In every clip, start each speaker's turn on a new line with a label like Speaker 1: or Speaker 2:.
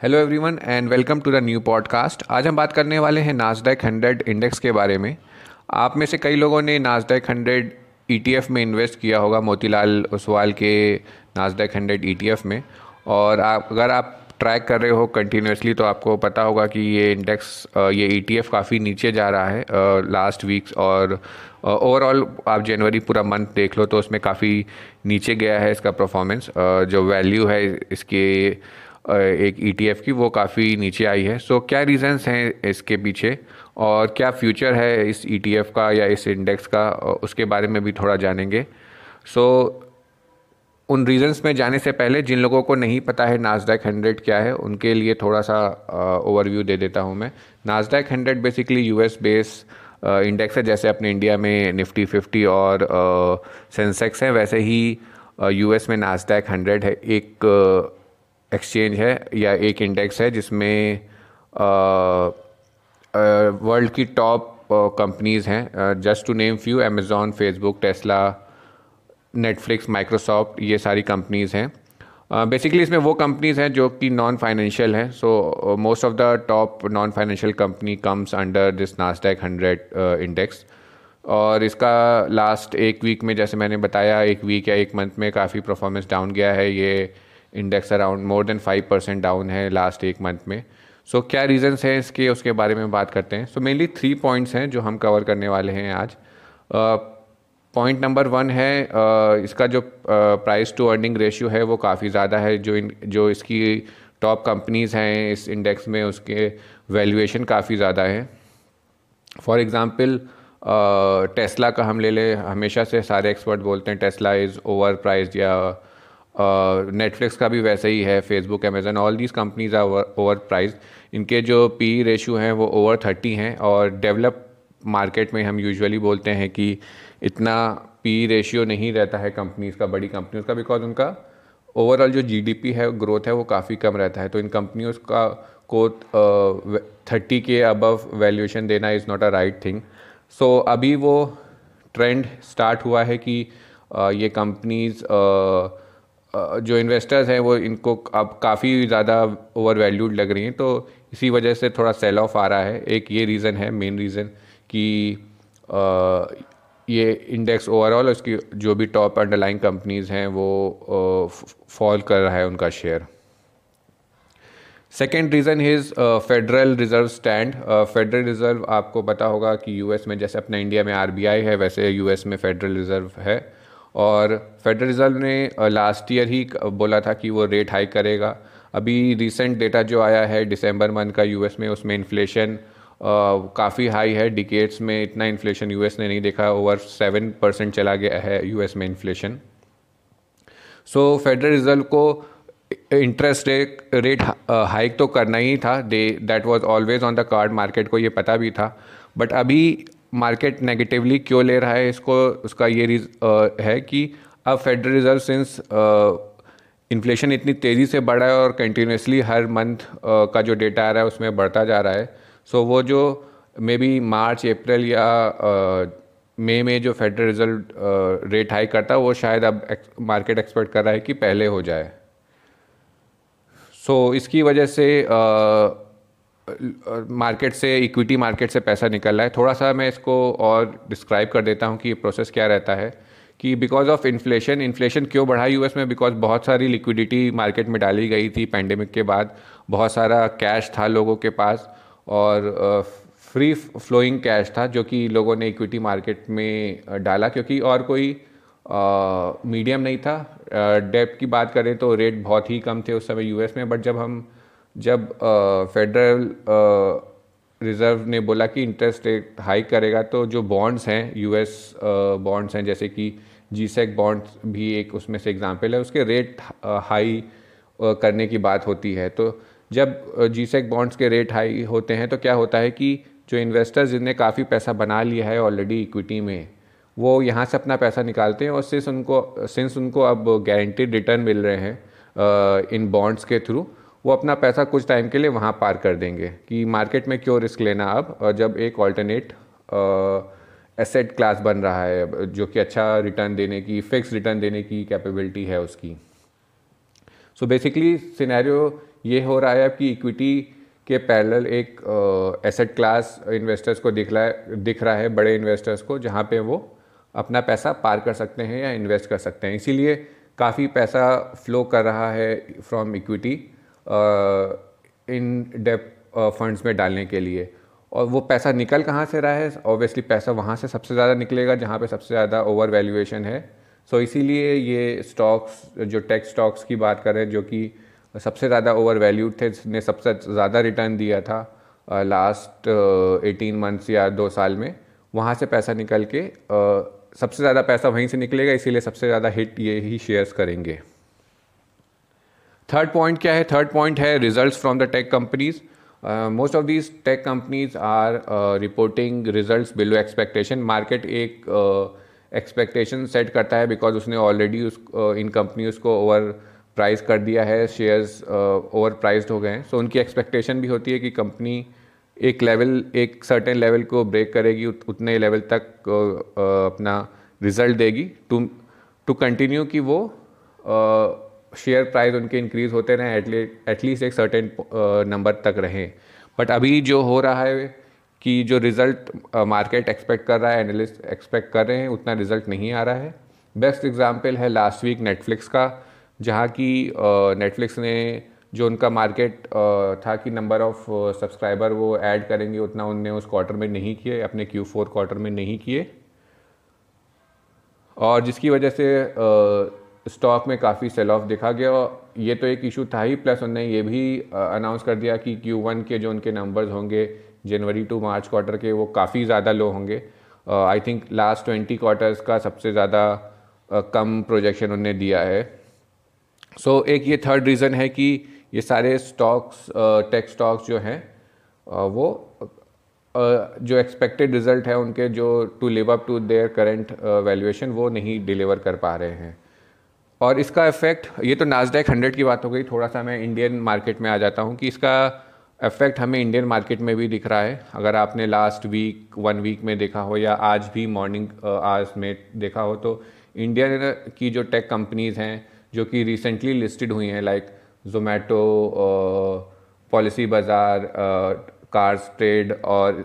Speaker 1: Hello everyone and welcome to the new podcast आज हम बात करने वाले हैं नाजडेक हंड्रेड इंडेक्स के बारे में। आप में से कई लोगों ने नाजडेक हंड्रेड ईटीएफ में इन्वेस्ट किया होगा, मोतीलाल ओसवाल के नाजडेक हंड्रेड ईटीएफ में। और आप, अगर आप ट्रैक कर रहे हो कंटिन्यूसली तो आपको पता होगा कि ये इंडेक्स ये ई e काफ़ी नीचे जा रहा है लास्ट वीक्स और ओवरऑल आप जनवरी पूरा मंथ देख लो तो उसमें काफ़ी नीचे गया है इसका परफॉर्मेंस जो वैल्यू है इसके एक ई e की, वो काफ़ी नीचे आई है। सो क्या रीज़न्स हैं इसके पीछे? और क्या फ्यूचर है इस ई e का या इस इंडेक्स का? उसके बारे में भी थोड़ा जानेंगे। सो उन रीजंस में जाने से पहले, जिन लोगों को नहीं पता है नाजडैक हंड्रेड क्या है, उनके लिए थोड़ा सा ओवरव्यू दे देता हूँ मैं। Nasdaq hundred basically US base index है, जैसे अपने इंडिया में निफ्टी फिफ्टी और सेंसेक्स है, वैसे ही यूएस में नाजडैक हंड्रेड है। एक एक्सचेंज है या एक इंडेक्स है जिसमें वर्ल्ड की टॉप कंपनीज़ हैं। Just to name few Amazon Facebook Tesla Netflix Microsoft ये सारी कंपनीज़ हैं। बेसिकली इसमें वो कंपनीज़ हैं जो कि नॉन फाइनेंशियल हैं so most of the top non financial company comes under this Nasdaq hundred index और इसका लास्ट एक वीक में, जैसे मैंने बताया, एक वीक या एक मंथ में काफ़ी परफॉर्मेंस डाउन गया है। ये index around more than five percent down है लास्ट एक मंथ में। सो so, क्या रीजंस हैं इसके? उसके बारे में बात करते हैं। सो मेनली थ्री पॉइंट्स हैं जो हम कवर करने वाले हैं आज। पॉइंट नंबर वन है uh, इसका जो प्राइस टू अर्निंग रेशियो है वो काफ़ी ज़्यादा है। जो इन जो इसकी टॉप कंपनीज़ हैं इस इंडेक्स में उसके वैल्यूएशन काफ़ी ज़्यादा है। फॉर एग्ज़ाम्पल टेस्ला का हम ले लें। हमेशा से सारे एक्सपर्ट बोलते हैं टेस्ला इज़ ओवर प्राइज या नेटफ्लिक्स का भी वैसे ही है Facebook Amazon all these companies are overpriced इनके जो पी रेशियो हैं वो ओवर थर्टी हैं और डेवलप मार्केट में हम यूजुअली बोलते हैं कि इतना पी रेशियो नहीं रहता है कंपनीज़ का बड़ी कंपनीज़ का बिकॉज़ उनका ओवरऑल जो जीडीपी है ग्रोथ है वो काफ़ी कम रहता है। तो इन कंपनियों का को थर्टी के अबव वैल्यूएशन देना is not a right thing so अभी वो ट्रेंड स्टार्ट हुआ है कि uh, ये कंपनीज़ जो इन्वेस्टर्स हैं, वो इनको अब काफ़ी ज़्यादा ओवर वैल्यूड लग रही हैं तो इसी वजह से थोड़ा सेल ऑफ़ आ रहा है। एक ये रीज़न है मेन रीज़न कि ये इंडेक्स ओवरऑल उसकी जो भी टॉप अंडरलाइन कंपनीज़ हैं, वो फॉल कर रहा है उनका share second reason is Federal Reserve stand Federal Reserve आपको पता होगा कि यूएस में जैसे अपने इंडिया में आरबीआई है, वैसे यूएस में फेडरल रिज़र्व है। और फेडरल रिज़र्व ने लास्ट ईयर ही बोला था कि वो रेट हाई करेगा। अभी रिसेंट डेटा जो आया है दिसंबर मंथ का यूएस में, उसमें इन्फ्लेशन काफ़ी हाई है। डिकेट्स में इतना इन्फ्लेशन यूएस ने नहीं देखा। ओवर सेवन परसेंट चला गया है यूएस में इन्फ्लेशन सो फेडरल रिज़र्व को इंटरेस्ट रेट रेट हाइक तो करना ही था। They that was always on the card market को ये पता भी था। बट अभी मार्केट नेगेटिवली क्यों ले रहा है इसको उसका ये रीज है कि अब फेडरल रिज़र्व सिंस इन्फ्लेशन इतनी तेज़ी से बढ़ा है और कंटिन्यूसली हर मंथ का जो डेटा आ रहा है उसमें बढ़ता जा रहा है। सो वो जो मे बी मार्च अप्रैल या मई में जो फेडरल रिज़र्व रेट हाई करता है वो शायद अब मार्केट एक्सपेक्ट कर रहा है कि पहले हो जाए। सो so, इसकी वजह से uh, मार्केट से इक्विटी मार्केट से पैसा निकल रहा है। थोड़ा सा मैं इसको और डिस्क्राइब कर देता हूँ कि ये प्रोसेस क्या रहता है कि बिकॉज़ ऑफ़ इन्फ्लेशन इन्फ्लेशन क्यों बढ़ा यूएस में? बिकॉज़ बहुत सारी लिक्विडिटी मार्केट में डाली गई थी पैंडेमिक के बाद। बहुत सारा कैश था लोगों के पास और फ्री फ्लोइंग कैश था जो कि लोगों ने इक्विटी मार्केट में डाला क्योंकि और कोई मीडियम नहीं था। डेप की बात करें तो रेट बहुत ही कम थे उस समय यूएस में बट जब हम जब फेडरल रिज़र्व ने बोला कि इंटरेस्ट रेट हाई करेगा तो जो बॉन्ड्स हैं यूएस बॉन्ड्स हैं, जैसे कि जी सेक बॉन्ड्स भी एक उसमें से एग्जांपल है, उसके रेट हाई करने की बात होती है। तो जब जी सेक बॉन्ड्स के रेट हाई होते हैं तो क्या होता है कि जो इन्वेस्टर्स जिनने काफ़ी पैसा बना लिया है ऑलरेडी इक्विटी में, वो यहाँ से अपना पैसा निकालते हैं और सिंस उनको सिंस उनको अब गारंटीड रिटर्न मिल रहे हैं इन बॉन्ड्स के थ्रू वो अपना पैसा कुछ टाइम के लिए वहाँ पार कर देंगे कि मार्केट में क्यों रिस्क लेना अब? और जब एक ऑल्टरनेट एसेट क्लास बन रहा है, जो कि अच्छा रिटर्न देने की फिक्स रिटर्न देने की कैपेबिलिटी है उसकी। सो बेसिकली सिनेरियो ये हो रहा है कि इक्विटी के पैरेलल एक एसेट क्लास इन्वेस्टर्स को दिख रहा है, दिख रहा है बड़े इन्वेस्टर्स को, जहाँ पे वो अपना पैसा पार कर सकते हैं या इन्वेस्ट कर सकते हैं। इसीलिए काफ़ी पैसा फ्लो कर रहा है from equity in debt funds में डालने के लिए। और वो पैसा निकल कहाँ से रहा है? ऑब्वियसली पैसा वहाँ से सबसे ज़्यादा निकलेगा जहाँ पे सबसे ज़्यादा ओवर वैल्यूएशन है। सो so, इसीलिए ये स्टॉक्स जो टेक स्टॉक्स की बात करें जो कि सबसे ज़्यादा ओवर वैल्यूड थे ने सबसे ज़्यादा रिटर्न दिया था लास्ट एटीन मंथ्स या दो साल में वहाँ से पैसा निकल के uh, सबसे ज़्यादा पैसा वहीं से निकलेगा इसीलिए सबसे ज़्यादा हिट ये ही शेयर्स करेंगे। थर्ड पॉइंट क्या है? थर्ड पॉइंट है result from the tech companies most of these tech companies are reporting result below expectation market एक एक्सपेक्टेशन uh, सेट करता है बिकॉज़ उसने ऑलरेडी उस uh, इन कंपनीज़ को ओवर प्राइस कर दिया है. शेयर्स ओवर प्राइस्ड हो गए हैं. सो so, उनकी एक्सपेक्टेशन भी होती है कि कंपनी एक लेवल एक सर्टेन लेवल को ब्रेक करेगी. उत, उतने लेवल तक uh, uh, अपना रिज़ल्ट देगी टू टू कंटिन्यू कि वो uh, शेयर प्राइस उनके इंक्रीज होते रहें एटलीस्ट एक सर्टेन नंबर तक रहें। बट अभी जो हो रहा है कि जो रिज़ल्ट मार्केट एक्सपेक्ट कर रहा है एनालिस्ट एक्सपेक्ट कर रहे हैं, उतना रिज़ल्ट नहीं आ रहा है। बेस्ट एग्जांपल है लास्ट वीक नेटफ्लिक्स का, जहाँ की नेटफ्लिक्स ने जो उनका मार्केट था कि नंबर ऑफ़ सब्सक्राइबर वो ऐड करेंगे, उतना उनने उस क्वार्टर में नहीं किए, अपने क्यू फोर क्वार्टर में नहीं किए। और जिसकी वजह से स्टॉक में काफ़ी सेल ऑफ़ देखा गया और ये तो एक इशू था ही प्लस उन्होंने ये भी अनाउंस कर दिया कि क्यू वन के जो उनके नंबर्स होंगे जनवरी टू मार्च क्वार्टर के वो काफ़ी ज़्यादा लो होंगे। I think last twenty quarters का सबसे ज़्यादा कम प्रोजेक्शन उन्होंने दिया है। सो so, एक ये थर्ड रीज़न है कि ये सारे स्टॉक्स टेक स्टॉक्स जो हैं वो जो एक्सपेक्टेड रिज़ल्ट है उनके जो to live up to their current valuation वो नहीं डिलीवर कर पा रहे हैं। और इसका इफ़ेक्ट ये तो नाजडेक हंड्रेड की बात हो गई, थोड़ा सा मैं इंडियन मार्केट में आ जाता हूँ कि इसका इफ़ेक्ट हमें इंडियन मार्केट में भी दिख रहा है। अगर आपने लास्ट वीक वन वीक में देखा हो या आज भी मॉर्निंग आज में देखा हो तो इंडियन की जो टेक कंपनीज़ हैं, जो कि रिसेंटली लिस्टेड हुई हैं like Zomato Policybazaar cars trade और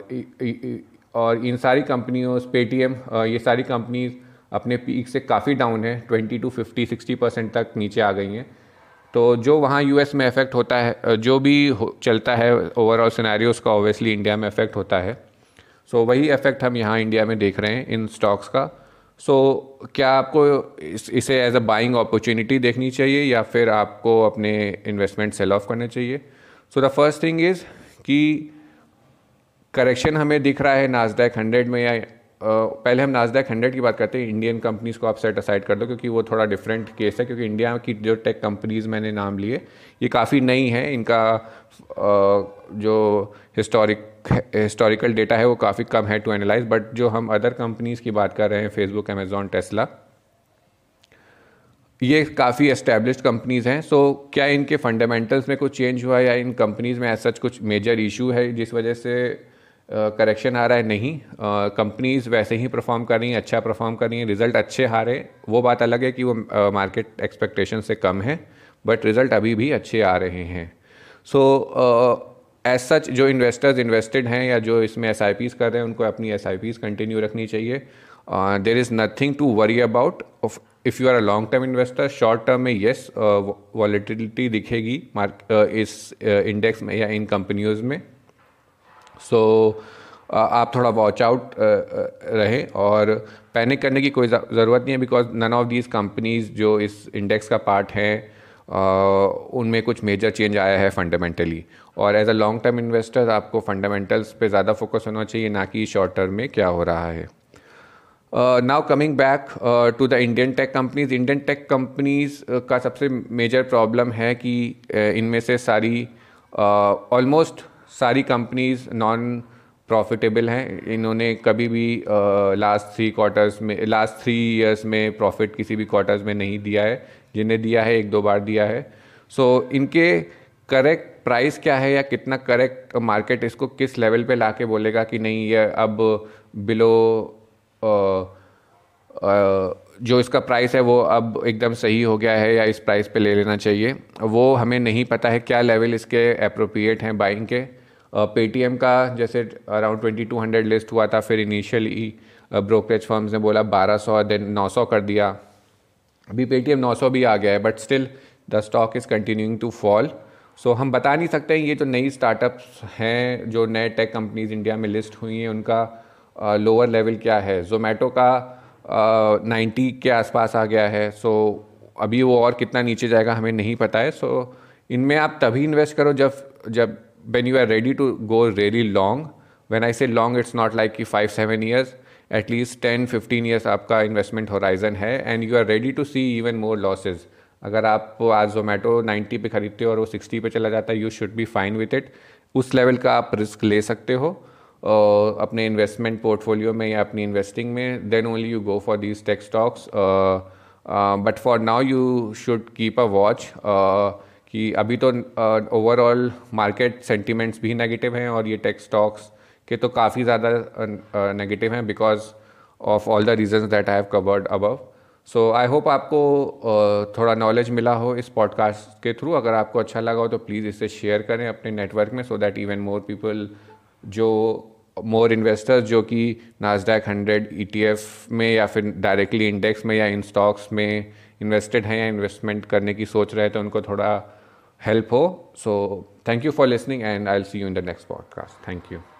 Speaker 1: और इन सारी कंपनियों पेटीएम ये सारी कंपनीज़ अपने पीक से काफ़ी डाउन है twenty to fifty sixty percent तक नीचे आ गई हैं। तो जो वहाँ यूएस में इफ़ेक्ट होता है जो भी हो, चलता है ओवरऑल सिनेरियो उसका ऑब्वियसली इंडिया में इफ़ेक्ट होता है। सो so, वही इफ़ेक्ट हम यहाँ इंडिया में देख रहे हैं इन स्टॉक्स का। सो so, क्या आपको इस, इसे एज अ बाइंग अपॉर्चुनिटी देखनी चाहिए या फिर आपको अपने इन्वेस्टमेंट सेल ऑफ़ करने चाहिए? So the first thing is कि करेक्शन हमें दिख रहा है नाजदैक हंड्रेड में या पहले हम नाजदैक हंड्रेड की बात करते हैं इंडियन कंपनीज़ को आप सेट असाइड कर दो, क्योंकि वो थोड़ा डिफरेंट केस है, क्योंकि इंडिया की जो टेक कंपनीज़ मैंने नाम लिए, ये काफ़ी नई है, इनका जो हिस्टोरिक हिस्टोरिकल डेटा है, वो काफ़ी कम है टू एनालाइज बट जो हम अदर कंपनीज़ की बात कर रहे हैं फेसबुक अमेजोन टेस्ला ये काफ़ी एस्टेब्लिश्ड कंपनीज़ हैं सो क्या इनके फंडामेंटल्स में कुछ चेंज हुआ है या इन कंपनीज़ में ऐसा कुछ मेजर इशू है, जिस वजह से करेक्शन आ रहा है? नहीं। कंपनीज़ वैसे ही परफॉर्म कर रही हैं अच्छा परफॉर्म कर रही हैं रिज़ल्ट अच्छे आ रहे हैं वो बात अलग है कि वो मार्केट एक्सपेक्टेशन से कम है बट रिज़ल्ट अभी भी अच्छे आ रहे हैं। सो एज सच जो इन्वेस्टर्स इन्वेस्टेड हैं या जो इसमें एस आई पीज़ कर रहे हैं, उनको अपनी एस आई पीज़ कंटिन्यू रखनी चाहिए। There is nothing to worry about if you are a long term investor short term में येस वॉलिटिलिटी दिखेगी मार्क इस इंडेक्स में या इन कंपनियों में। सो so, आप थोड़ा वॉच आउट रहें और पैनिक करने की कोई ज़रूरत नहीं है because none of these companies जो इस इंडेक्स का पार्ट हैं उनमें कुछ मेजर चेंज आया है फंडामेंटली और as a long term investor आपको फंडामेंटल्स पे ज़्यादा फोकस होना चाहिए ना कि शॉर्ट टर्म में क्या हो रहा है. Now coming back to the Indian tech companies Indian tech companies का सबसे मेजर प्रॉब्लम है कि uh, इनमें से सारी ऑलमोस्ट uh, सारी कंपनीज़ नॉन प्रॉफिटेबल हैं। इन्होंने कभी भी लास्ट थ्री क्वार्टर्स में लास्ट थ्री इयर्स में प्रॉफिट किसी भी क्वार्टर्स में नहीं दिया है। जिन्हें दिया है एक दो बार दिया है। सो so, इनके करेक्ट प्राइस क्या है या कितना करेक्ट मार्केट इसको किस लेवल पे लाके बोलेगा कि नहीं ये अब बिलो जो इसका प्राइस है वो अब एकदम सही हो गया है या इस प्राइस पे ले लेना चाहिए। वो हमें नहीं पता है क्या लेवल इसके अप्रोप्रिएट हैं बाइंग के। पेटीएम का, जैसे around twenty two hundred list हुआ था, फिर इनिशियली ब्रोकरेज फर्म्स ने बोला बारह सौ देन नौ सौ कर दिया। अभी पेटीएम नौ सौ भी आ गया है but still the stock is continuing to fall so हम बता नहीं सकते हैं, ये जो नई स्टार्टअप्स हैं, जो नए टेक कंपनीज़ इंडिया में लिस्ट हुई हैं, उनका लोअर लेवल क्या है? जोमेटो का नाइन्टी के आसपास आ गया है। सो अभी वो और कितना नीचे जाएगा, हमें नहीं पता है। सो इनमें आप तभी इन्वेस्ट करो जब जब when you are ready to go really long when i say long it's not like कि five seven years at least 10 15 years आपका investment horizon है and you are ready to see even more losses अगर आप आज जोमेटो 90 पे खरीदते हो और वो 60 पे चला जाता है you should be fine with it उस लेवल का आप रिस्क ले सकते हो uh, अपने इन्वेस्टमेंट पोर्टफोलियो में या अपनी इन्वेस्टिंग में then only you go for these tech stocks but for now you should keep a watch कि अभी तो ओवरऑल मार्केट सेंटिमेंट्स भी नेगेटिव हैं और ये टेक स्टॉक्स के तो काफ़ी ज़्यादा नेगेटिव हैं because of all the reasons that I have covered above so I hope आपको uh, थोड़ा नॉलेज मिला हो इस पॉडकास्ट के थ्रू अगर आपको अच्छा लगा हो तो प्लीज़ इसे शेयर करें अपने नेटवर्क में so that even more people जो मोर इन्वेस्टर्स जो कि नाजडैक हंड्रेड ई में या फिर डायरेक्टली इंडेक्स में या इन स्टॉक्स में इन्वेस्टेड हैं या इन्वेस्टमेंट करने की सोच रहे हैं तो उनको थोड़ा help her. So thank you for listening and I'll see you in the next podcast. Thank you.